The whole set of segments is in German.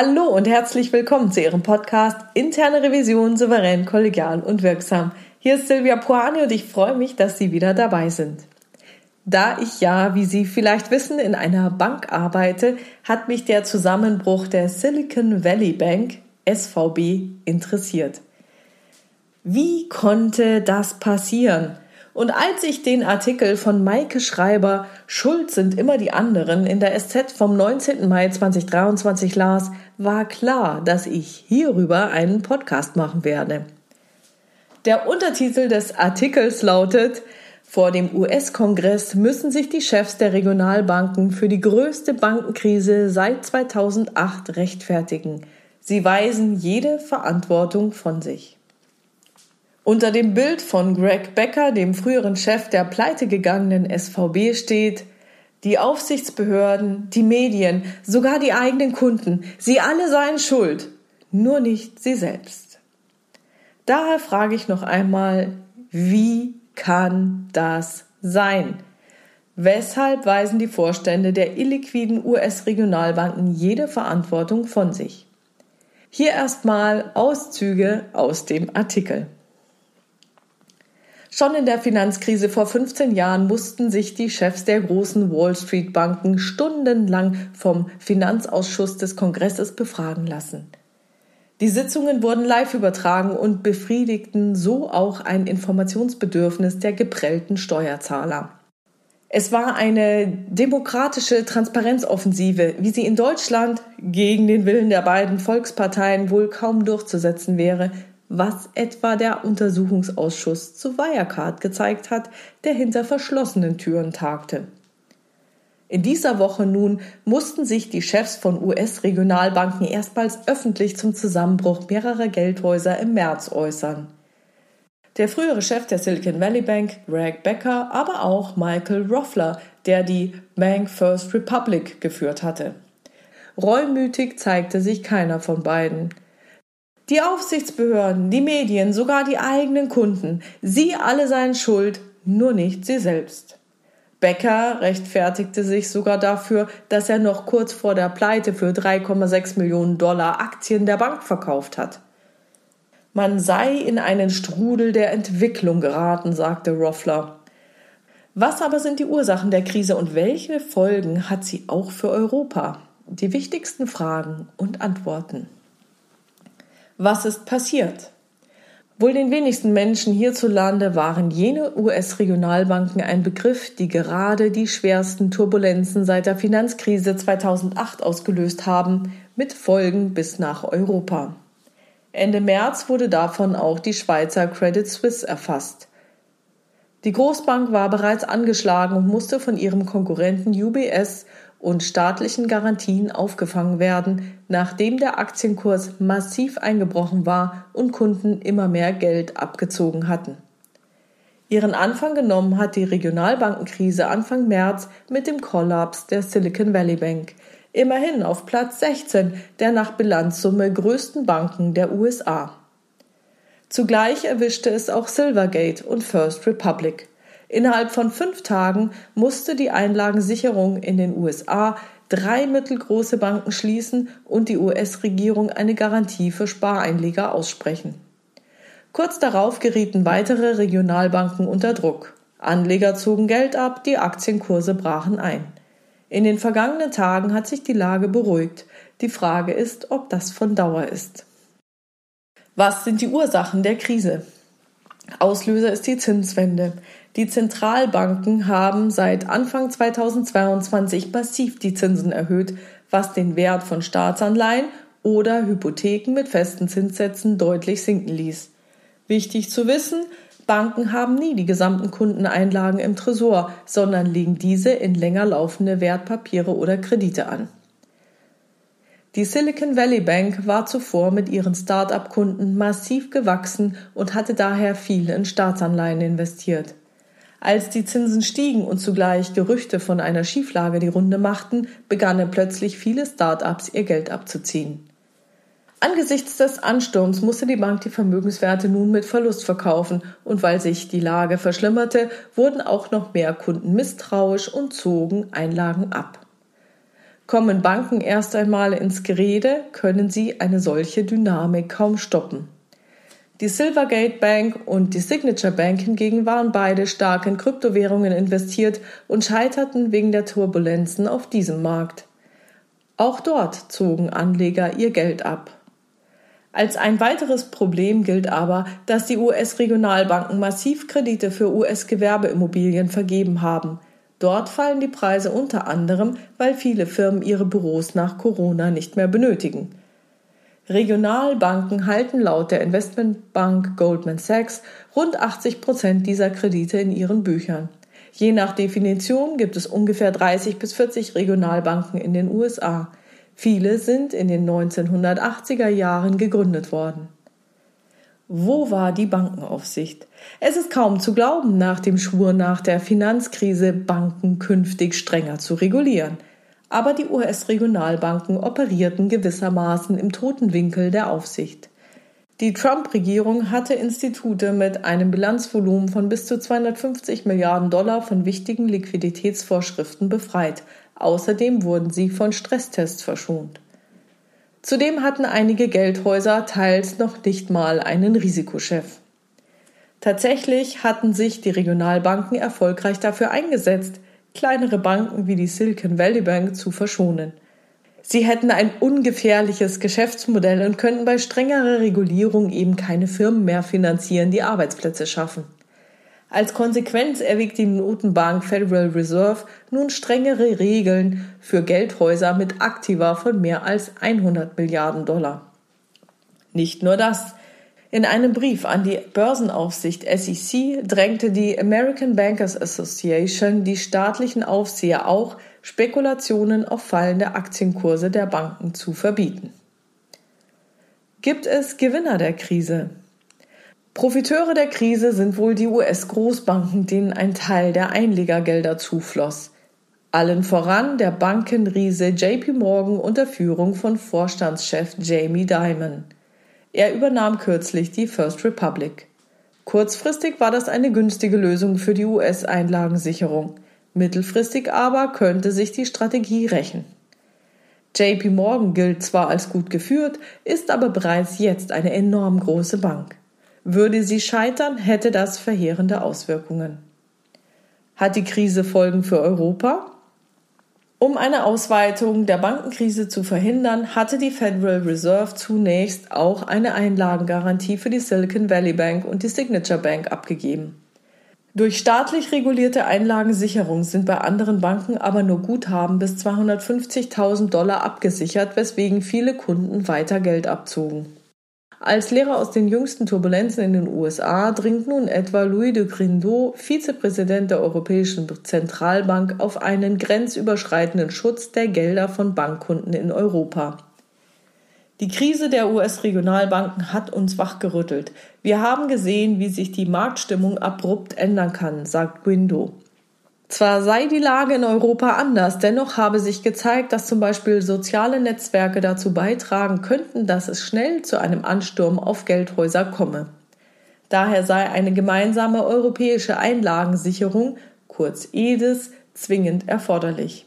Hallo und herzlich willkommen zu Ihrem Podcast Interne Revision souverän, kollegial und wirksam. Hier ist Silvia Puani und ich freue mich, dass Sie wieder dabei sind. Da ich ja, wie Sie vielleicht wissen, in einer Bank arbeite, hat mich der Zusammenbruch der Silicon Valley Bank SVB interessiert. Wie konnte das passieren? Und als ich den Artikel von Maike Schreiber Schuld sind immer die anderen in der SZ vom 19. Mai 2023 las, war klar, dass ich hierüber einen Podcast machen werde. Der Untertitel des Artikels lautet Vor dem US-Kongress müssen sich die Chefs der Regionalbanken für die größte Bankenkrise seit 2008 rechtfertigen. Sie weisen jede Verantwortung von sich. Unter dem Bild von Greg Becker, dem früheren Chef der pleitegegangenen SVB, steht, die Aufsichtsbehörden, die Medien, sogar die eigenen Kunden, sie alle seien schuld, nur nicht sie selbst. Daher frage ich noch einmal, wie kann das sein? Weshalb weisen die Vorstände der illiquiden US-Regionalbanken jede Verantwortung von sich? Hier erstmal Auszüge aus dem Artikel. Schon in der Finanzkrise vor 15 Jahren mussten sich die Chefs der großen Wall Street Banken stundenlang vom Finanzausschuss des Kongresses befragen lassen. Die Sitzungen wurden live übertragen und befriedigten so auch ein Informationsbedürfnis der geprellten Steuerzahler. Es war eine demokratische Transparenzoffensive, wie sie in Deutschland gegen den Willen der beiden Volksparteien wohl kaum durchzusetzen wäre, was etwa der Untersuchungsausschuss zu Wirecard gezeigt hat, der hinter verschlossenen Türen tagte. In dieser Woche nun mussten sich die Chefs von US-Regionalbanken erstmals öffentlich zum Zusammenbruch mehrerer Geldhäuser im März äußern. Der frühere Chef der Silicon Valley Bank, Greg Becker, aber auch Michael Roffler, der die Bank First Republic geführt hatte. Reumütig zeigte sich keiner von beiden. Die Aufsichtsbehörden, die Medien, sogar die eigenen Kunden, sie alle seien schuld, nur nicht sie selbst. Becker rechtfertigte sich sogar dafür, dass er noch kurz vor der Pleite für 3,6 Millionen Dollar Aktien der Bank verkauft hat. Man sei in einen Strudel der Entwicklung geraten, sagte Roffler. Was aber sind die Ursachen der Krise und welche Folgen hat sie auch für Europa? Die wichtigsten Fragen und Antworten. Was ist passiert? Wohl den wenigsten Menschen hierzulande waren jene US-Regionalbanken ein Begriff, die gerade die schwersten Turbulenzen seit der Finanzkrise 2008 ausgelöst haben, mit Folgen bis nach Europa. Ende März wurde davon auch die Schweizer Credit Suisse erfasst. Die Großbank war bereits angeschlagen und musste von ihrem Konkurrenten UBS und staatlichen Garantien aufgefangen werden, nachdem der Aktienkurs massiv eingebrochen war und Kunden immer mehr Geld abgezogen hatten. Ihren Anfang genommen hat die Regionalbankenkrise Anfang März mit dem Kollaps der Silicon Valley Bank, immerhin auf Platz 16 der nach Bilanzsumme größten Banken der USA. Zugleich erwischte es auch Silvergate und First Republic. Innerhalb von fünf Tagen musste die Einlagensicherung in den USA drei mittelgroße Banken schließen und die US-Regierung eine Garantie für Spareinleger aussprechen. Kurz darauf gerieten weitere Regionalbanken unter Druck. Anleger zogen Geld ab, die Aktienkurse brachen ein. In den vergangenen Tagen hat sich die Lage beruhigt. Die Frage ist, ob das von Dauer ist. Was sind die Ursachen der Krise? Auslöser ist die Zinswende. Die Zentralbanken haben seit Anfang 2022 massiv die Zinsen erhöht, was den Wert von Staatsanleihen oder Hypotheken mit festen Zinssätzen deutlich sinken ließ. Wichtig zu wissen, Banken haben nie die gesamten Kundeneinlagen im Tresor, sondern legen diese in länger laufende Wertpapiere oder Kredite an. Die Silicon Valley Bank war zuvor mit ihren Start-up-Kunden massiv gewachsen und hatte daher viel in Staatsanleihen investiert. Als die Zinsen stiegen und zugleich Gerüchte von einer Schieflage die Runde machten, begannen plötzlich viele Start-ups ihr Geld abzuziehen. Angesichts des Ansturms musste die Bank die Vermögenswerte nun mit Verlust verkaufen, und weil sich die Lage verschlimmerte, wurden auch noch mehr Kunden misstrauisch und zogen Einlagen ab. Kommen Banken erst einmal ins Gerede, können sie eine solche Dynamik kaum stoppen. Die Silvergate Bank und die Signature Bank hingegen waren beide stark in Kryptowährungen investiert und scheiterten wegen der Turbulenzen auf diesem Markt. Auch dort zogen Anleger ihr Geld ab. Als ein weiteres Problem gilt aber, dass die US-Regionalbanken massiv Kredite für US-Gewerbeimmobilien vergeben haben. Dort fallen die Preise unter anderem, weil viele Firmen ihre Büros nach Corona nicht mehr benötigen. Regionalbanken halten laut der Investmentbank Goldman Sachs rund 80 Prozent dieser Kredite in ihren Büchern. Je nach Definition gibt es ungefähr 30 bis 40 Regionalbanken in den USA. Viele sind in den 1980er Jahren gegründet worden. Wo war die Bankenaufsicht? Es ist kaum zu glauben nach dem Schwur nach der Finanzkrise, Banken künftig strenger zu regulieren. Aber die US-Regionalbanken operierten gewissermaßen im toten Winkel der Aufsicht. Die Trump-Regierung hatte Institute mit einem Bilanzvolumen von bis zu 250 Milliarden Dollar von wichtigen Liquiditätsvorschriften befreit Außerdem wurden sie von Stresstests verschont. Zudem hatten einige Geldhäuser teils noch nicht mal einen Risikochef. Tatsächlich hatten sich die Regionalbanken erfolgreich dafür eingesetzt, kleinere Banken wie die Silicon Valley Bank zu verschonen. Sie hätten ein ungefährliches Geschäftsmodell und könnten bei strengerer Regulierung eben keine Firmen mehr finanzieren, die Arbeitsplätze schaffen. Als Konsequenz erwägt die Notenbank Federal Reserve nun strengere Regeln für Geldhäuser mit Aktiva von mehr als 100 Milliarden Dollar. Nicht nur das. In einem Brief an die Börsenaufsicht SEC drängte die American Bankers Association die staatlichen Aufseher auch, Spekulationen auf fallende Aktienkurse der Banken zu verbieten. Gibt es Gewinner der Krise? Profiteure der Krise sind wohl die US-Großbanken, denen ein Teil der Einlegergelder zufloss. Allen voran der Bankenriese JP Morgan unter Führung von Vorstandschef Jamie Dimon. Er übernahm kürzlich die First Republic. Kurzfristig war das eine günstige Lösung für die US-Einlagensicherung. Mittelfristig aber könnte sich die Strategie rächen. JP Morgan gilt zwar als gut geführt, ist aber bereits jetzt eine enorm große Bank. Würde sie scheitern, hätte das verheerende Auswirkungen. Hat die Krise Folgen für Europa? Um eine Ausweitung der Bankenkrise zu verhindern, hatte die Federal Reserve zunächst auch eine Einlagengarantie für die Silicon Valley Bank und die Signature Bank abgegeben. Durch staatlich regulierte Einlagensicherung sind bei anderen Banken aber nur Guthaben bis 250.000 Dollar abgesichert, weswegen viele Kunden weiter Geld abzogen. Als Lehrer aus den jüngsten Turbulenzen in den USA dringt nun etwa Louis de Grindeau, Vizepräsident der Europäischen Zentralbank, auf einen grenzüberschreitenden Schutz der Gelder von Bankkunden in Europa. Die Krise der US-Regionalbanken hat uns wachgerüttelt. Wir haben gesehen, wie sich die Marktstimmung abrupt ändern kann, sagt Guindo. Zwar sei die Lage in Europa anders, dennoch habe sich gezeigt, dass zum Beispiel soziale Netzwerke dazu beitragen könnten, dass es schnell zu einem Ansturm auf Geldhäuser komme. Daher sei eine gemeinsame europäische Einlagensicherung, kurz EDIS, zwingend erforderlich.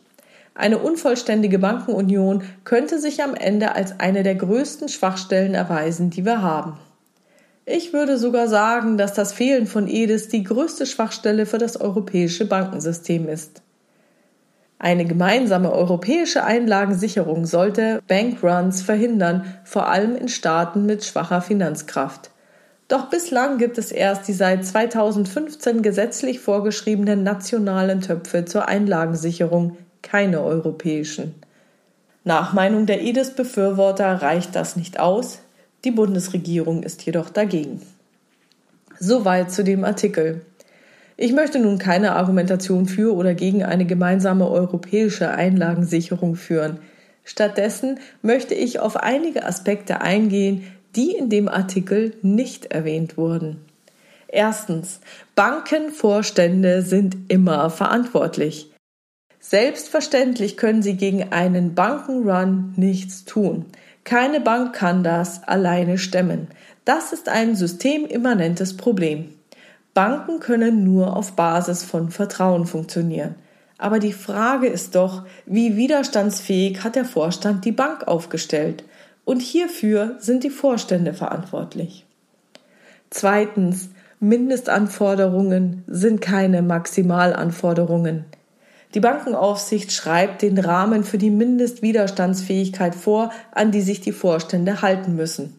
Eine unvollständige Bankenunion könnte sich am Ende als eine der größten Schwachstellen erweisen, die wir haben. Ich würde sogar sagen, dass das Fehlen von EDIS die größte Schwachstelle für das europäische Bankensystem ist. Eine gemeinsame europäische Einlagensicherung sollte Bankruns verhindern, vor allem in Staaten mit schwacher Finanzkraft. Doch bislang gibt es erst die seit 2015 gesetzlich vorgeschriebenen nationalen Töpfe zur Einlagensicherung, keine europäischen. Nach Meinung der EDIS-Befürworter reicht das nicht aus, die Bundesregierung ist jedoch dagegen. Soweit zu dem Artikel. Ich möchte nun keine Argumentation für oder gegen eine gemeinsame europäische Einlagensicherung führen. Stattdessen möchte ich auf einige Aspekte eingehen, die in dem Artikel nicht erwähnt wurden. Erstens. Bankenvorstände sind immer verantwortlich. Selbstverständlich können sie gegen einen Bankenrun nichts tun. Keine Bank kann das alleine stemmen. Das ist ein systemimmanentes Problem. Banken können nur auf Basis von Vertrauen funktionieren. Aber die Frage ist doch, wie widerstandsfähig hat der Vorstand die Bank aufgestellt? Und hierfür sind die Vorstände verantwortlich. Zweitens, Mindestanforderungen sind keine Maximalanforderungen. Die Bankenaufsicht schreibt den Rahmen für die Mindestwiderstandsfähigkeit vor, an die sich die Vorstände halten müssen.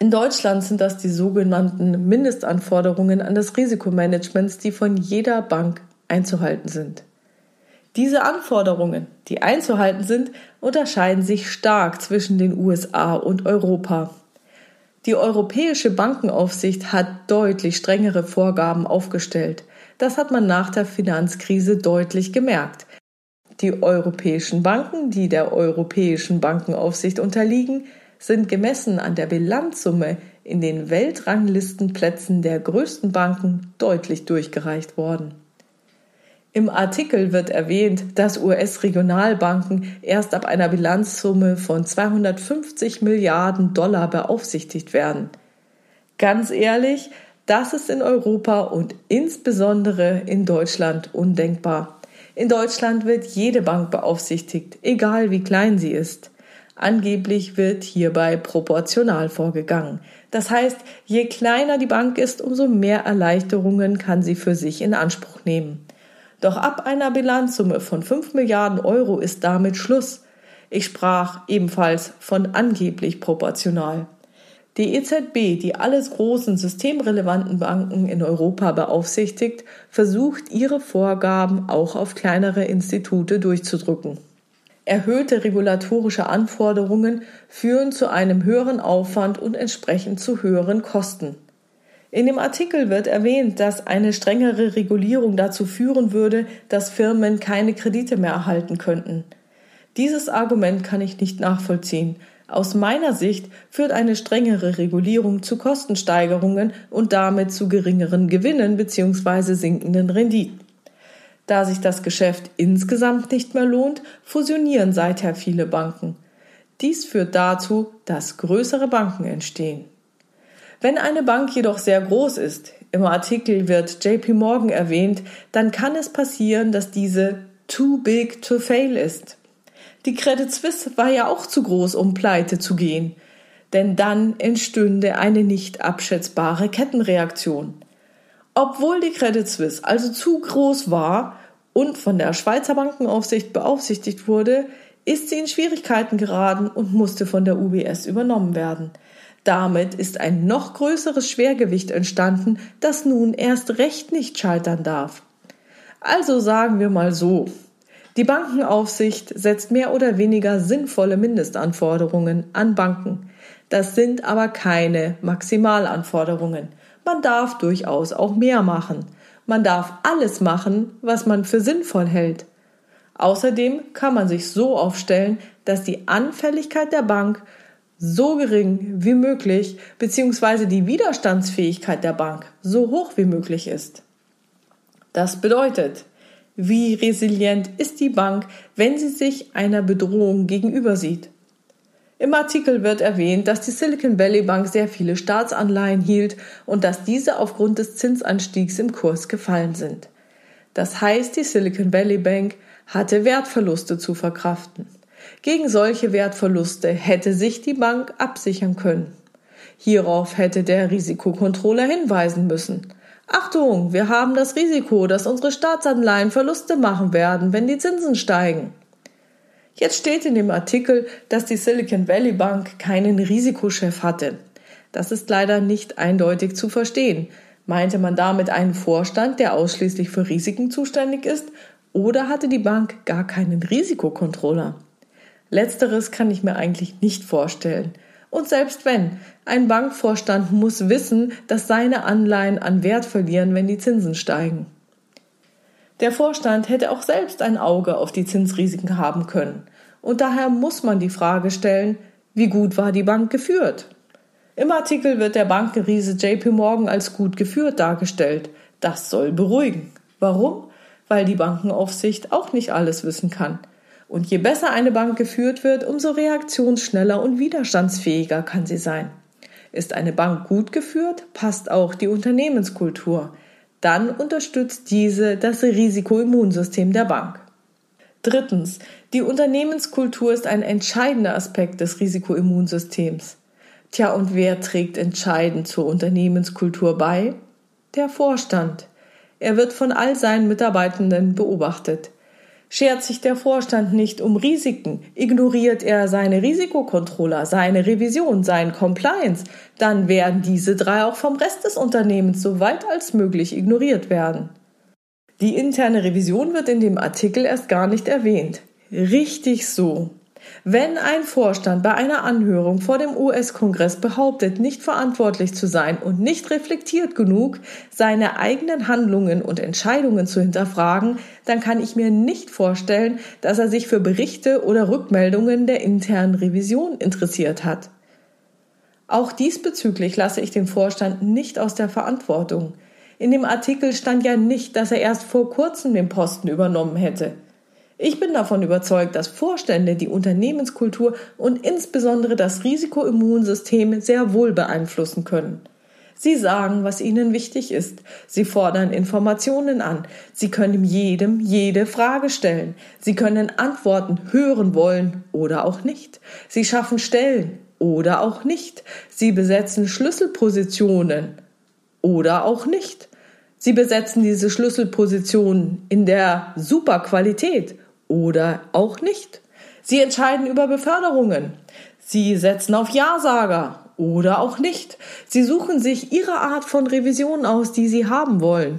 In Deutschland sind das die sogenannten Mindestanforderungen an das Risikomanagement, die von jeder Bank einzuhalten sind. Diese Anforderungen, die einzuhalten sind, unterscheiden sich stark zwischen den USA und Europa. Die Europäische Bankenaufsicht hat deutlich strengere Vorgaben aufgestellt. Das hat man nach der Finanzkrise deutlich gemerkt. Die europäischen Banken, die der Europäischen Bankenaufsicht unterliegen, sind gemessen an der Bilanzsumme in den Weltranglistenplätzen der größten Banken deutlich durchgereicht worden. Im Artikel wird erwähnt, dass US-Regionalbanken erst ab einer Bilanzsumme von 250 Milliarden Dollar beaufsichtigt werden. Ganz ehrlich, das ist in Europa und insbesondere in Deutschland undenkbar. In Deutschland wird jede Bank beaufsichtigt, egal wie klein sie ist. Angeblich wird hierbei proportional vorgegangen. Das heißt, je kleiner die Bank ist, umso mehr Erleichterungen kann sie für sich in Anspruch nehmen. Doch ab einer Bilanzsumme von 5 Milliarden Euro ist damit Schluss. Ich sprach ebenfalls von angeblich proportional. Die EZB, die alles großen systemrelevanten Banken in Europa beaufsichtigt, versucht ihre Vorgaben auch auf kleinere Institute durchzudrücken. Erhöhte regulatorische Anforderungen führen zu einem höheren Aufwand und entsprechend zu höheren Kosten. In dem Artikel wird erwähnt, dass eine strengere Regulierung dazu führen würde, dass Firmen keine Kredite mehr erhalten könnten. Dieses Argument kann ich nicht nachvollziehen, aus meiner Sicht führt eine strengere Regulierung zu Kostensteigerungen und damit zu geringeren Gewinnen bzw. sinkenden Renditen. Da sich das Geschäft insgesamt nicht mehr lohnt, fusionieren seither viele Banken. Dies führt dazu, dass größere Banken entstehen. Wenn eine Bank jedoch sehr groß ist, im Artikel wird JP Morgan erwähnt, dann kann es passieren, dass diese too big to fail ist. Die Credit Suisse war ja auch zu groß, um pleite zu gehen. Denn dann entstünde eine nicht abschätzbare Kettenreaktion. Obwohl die Credit Suisse also zu groß war und von der Schweizer Bankenaufsicht beaufsichtigt wurde, ist sie in Schwierigkeiten geraten und musste von der UBS übernommen werden. Damit ist ein noch größeres Schwergewicht entstanden, das nun erst recht nicht scheitern darf. Also sagen wir mal so, die Bankenaufsicht setzt mehr oder weniger sinnvolle Mindestanforderungen an Banken. Das sind aber keine Maximalanforderungen. Man darf durchaus auch mehr machen. Man darf alles machen, was man für sinnvoll hält. Außerdem kann man sich so aufstellen, dass die Anfälligkeit der Bank so gering wie möglich bzw. die Widerstandsfähigkeit der Bank so hoch wie möglich ist. Das bedeutet, wie resilient ist die Bank, wenn sie sich einer Bedrohung gegenüber sieht? Im Artikel wird erwähnt, dass die Silicon Valley Bank sehr viele Staatsanleihen hielt und dass diese aufgrund des Zinsanstiegs im Kurs gefallen sind. Das heißt, die Silicon Valley Bank hatte Wertverluste zu verkraften. Gegen solche Wertverluste hätte sich die Bank absichern können. Hierauf hätte der Risikokontroller hinweisen müssen. Achtung, wir haben das Risiko, dass unsere Staatsanleihen Verluste machen werden, wenn die Zinsen steigen. Jetzt steht in dem Artikel, dass die Silicon Valley Bank keinen Risikochef hatte. Das ist leider nicht eindeutig zu verstehen. Meinte man damit einen Vorstand, der ausschließlich für Risiken zuständig ist, oder hatte die Bank gar keinen Risikokontroller? Letzteres kann ich mir eigentlich nicht vorstellen. Und selbst wenn, ein Bankvorstand muss wissen, dass seine Anleihen an Wert verlieren, wenn die Zinsen steigen. Der Vorstand hätte auch selbst ein Auge auf die Zinsrisiken haben können. Und daher muss man die Frage stellen, wie gut war die Bank geführt? Im Artikel wird der Bankenriese JP Morgan als gut geführt dargestellt. Das soll beruhigen. Warum? Weil die Bankenaufsicht auch nicht alles wissen kann. Und je besser eine Bank geführt wird, umso reaktionsschneller und widerstandsfähiger kann sie sein. Ist eine Bank gut geführt, passt auch die Unternehmenskultur. Dann unterstützt diese das Risikoimmunsystem der Bank. Drittens, die Unternehmenskultur ist ein entscheidender Aspekt des Risikoimmunsystems. Tja, und wer trägt entscheidend zur Unternehmenskultur bei? Der Vorstand. Er wird von all seinen Mitarbeitenden beobachtet. Schert sich der Vorstand nicht um Risiken, ignoriert er seine Risikokontroller, seine Revision, sein Compliance, dann werden diese drei auch vom Rest des Unternehmens so weit als möglich ignoriert werden. Die interne Revision wird in dem Artikel erst gar nicht erwähnt. Richtig so. Wenn ein Vorstand bei einer Anhörung vor dem US-Kongress behauptet, nicht verantwortlich zu sein und nicht reflektiert genug, seine eigenen Handlungen und Entscheidungen zu hinterfragen, dann kann ich mir nicht vorstellen, dass er sich für Berichte oder Rückmeldungen der internen Revision interessiert hat. Auch diesbezüglich lasse ich den Vorstand nicht aus der Verantwortung. In dem Artikel stand ja nicht, dass er erst vor kurzem den Posten übernommen hätte. Ich bin davon überzeugt, dass Vorstände die Unternehmenskultur und insbesondere das Risikoimmunsystem sehr wohl beeinflussen können. Sie sagen, was ihnen wichtig ist. Sie fordern Informationen an. Sie können jedem jede Frage stellen. Sie können Antworten hören wollen oder auch nicht. Sie schaffen Stellen oder auch nicht. Sie besetzen Schlüsselpositionen oder auch nicht. Sie besetzen diese Schlüsselpositionen in der Superqualität oder auch nicht. Sie entscheiden über Beförderungen. Sie setzen auf Ja-Sager oder auch nicht. Sie suchen sich ihre Art von Revision aus, die sie haben wollen.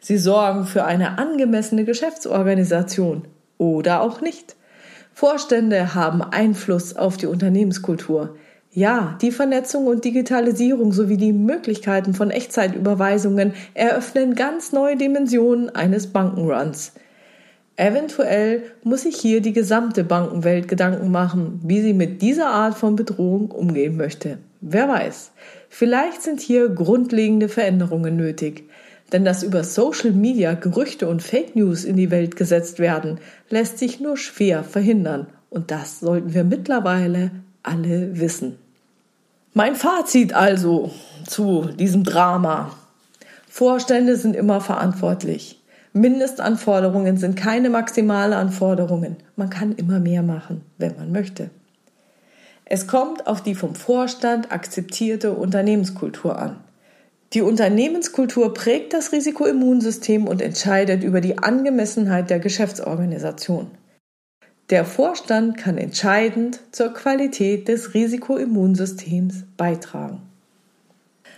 Sie sorgen für eine angemessene Geschäftsorganisation oder auch nicht. Vorstände haben Einfluss auf die Unternehmenskultur. Ja, die Vernetzung und Digitalisierung sowie die Möglichkeiten von Echtzeitüberweisungen eröffnen ganz neue Dimensionen eines Bankenruns. Eventuell muss sich hier die gesamte Bankenwelt Gedanken machen, wie sie mit dieser Art von Bedrohung umgehen möchte. Wer weiß, vielleicht sind hier grundlegende Veränderungen nötig. Denn dass über Social Media Gerüchte und Fake News in die Welt gesetzt werden, lässt sich nur schwer verhindern. Und das sollten wir mittlerweile alle wissen. Mein Fazit also zu diesem Drama. Vorstände sind immer verantwortlich. Mindestanforderungen sind keine maximale Anforderungen. Man kann immer mehr machen, wenn man möchte. Es kommt auf die vom Vorstand akzeptierte Unternehmenskultur an. Die Unternehmenskultur prägt das Risikoimmunsystem und entscheidet über die Angemessenheit der Geschäftsorganisation. Der Vorstand kann entscheidend zur Qualität des Risikoimmunsystems beitragen.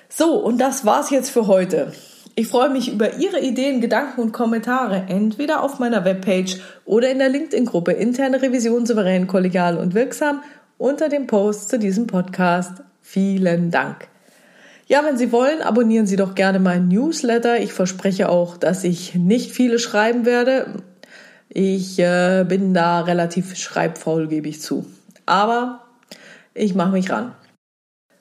So, und das war's jetzt für heute. Ich freue mich über Ihre Ideen, Gedanken und Kommentare, entweder auf meiner Webpage oder in der LinkedIn-Gruppe Interne Revision souverän, kollegial und wirksam unter dem Post zu diesem Podcast. Vielen Dank. Ja, wenn Sie wollen, abonnieren Sie doch gerne meinen Newsletter. Ich verspreche auch, dass ich nicht viele schreiben werde. Ich äh, bin da relativ schreibfaul, gebe ich zu. Aber ich mache mich ran.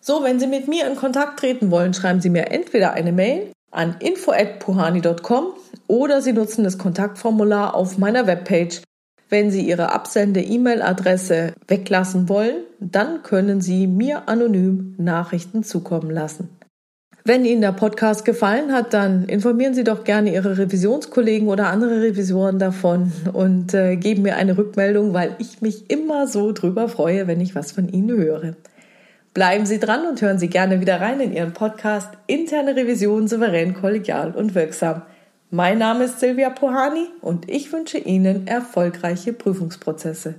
So, wenn Sie mit mir in Kontakt treten wollen, schreiben Sie mir entweder eine Mail an info@puhani.com oder Sie nutzen das Kontaktformular auf meiner Webpage. Wenn Sie Ihre Absende-E-Mail-Adresse weglassen wollen, dann können Sie mir anonym Nachrichten zukommen lassen. Wenn Ihnen der Podcast gefallen hat, dann informieren Sie doch gerne Ihre Revisionskollegen oder andere Revisoren davon und äh, geben mir eine Rückmeldung, weil ich mich immer so drüber freue, wenn ich was von Ihnen höre. Bleiben Sie dran und hören Sie gerne wieder rein in Ihren Podcast Interne Revision souverän, kollegial und wirksam. Mein Name ist Silvia Pohani und ich wünsche Ihnen erfolgreiche Prüfungsprozesse.